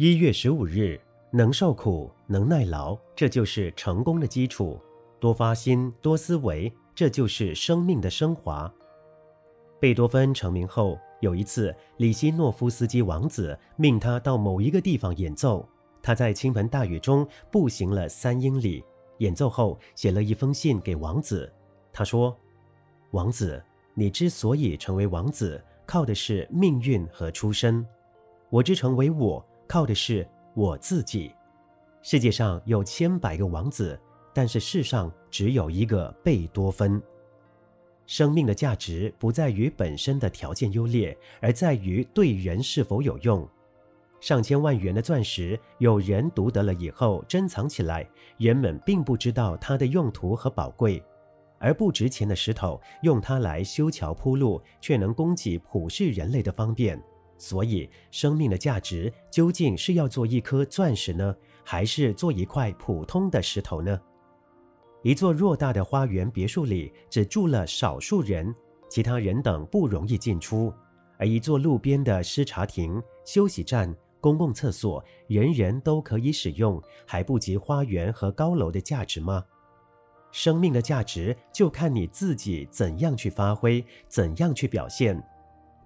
一月十五日，能受苦，能耐劳，这就是成功的基础。多发心，多思维，这就是生命的升华。贝多芬成名后，有一次，里希诺夫斯基王子命他到某一个地方演奏。他在倾盆大雨中步行了三英里，演奏后写了一封信给王子。他说：“王子，你之所以成为王子，靠的是命运和出身；我之成为我，靠的是我自己。世界上有千百个王子，但是世上只有一个贝多芬。生命的价值不在于本身的条件优劣，而在于对人是否有用。”上千万元的钻石，有人独得了以后珍藏起来，人们并不知道它的用途和宝贵；而不值钱的石头，用它来修桥铺路，却能供给普世人类的方便。所以，生命的价值究竟是要做一颗钻石呢，还是做一块普通的石头呢？一座偌大的花园别墅里，只住了少数人，其他人等不容易进出；而一座路边的诗茶亭、休息站，公共厕所人人都可以使用，还不及花园和高楼的价值吗？生命的价值就看你自己怎样去发挥，怎样去表现。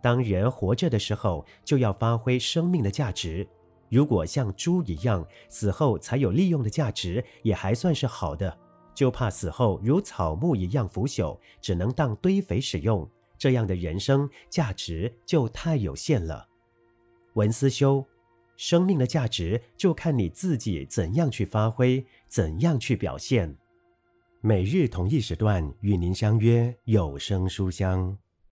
当人活着的时候，就要发挥生命的价值。如果像猪一样，死后才有利用的价值，也还算是好的。就怕死后如草木一样腐朽，只能当堆肥使用。这样的人生价值就太有限了。文思修。生命的价值就看你自己怎样去发挥，怎样去表现。每日同一时段与您相约有声书香。